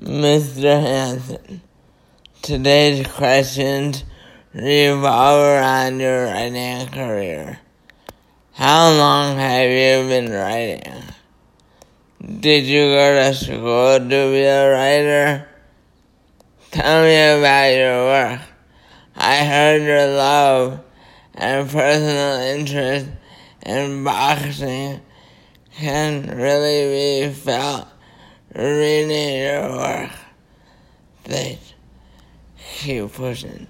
Mr. Hanson, today's questions revolve around your writing career. How long have you been writing? Did you go to school to be a writer? Tell me about your work. I heard your love and personal interest in boxing can really be felt your work. Thanks. Keep pushing.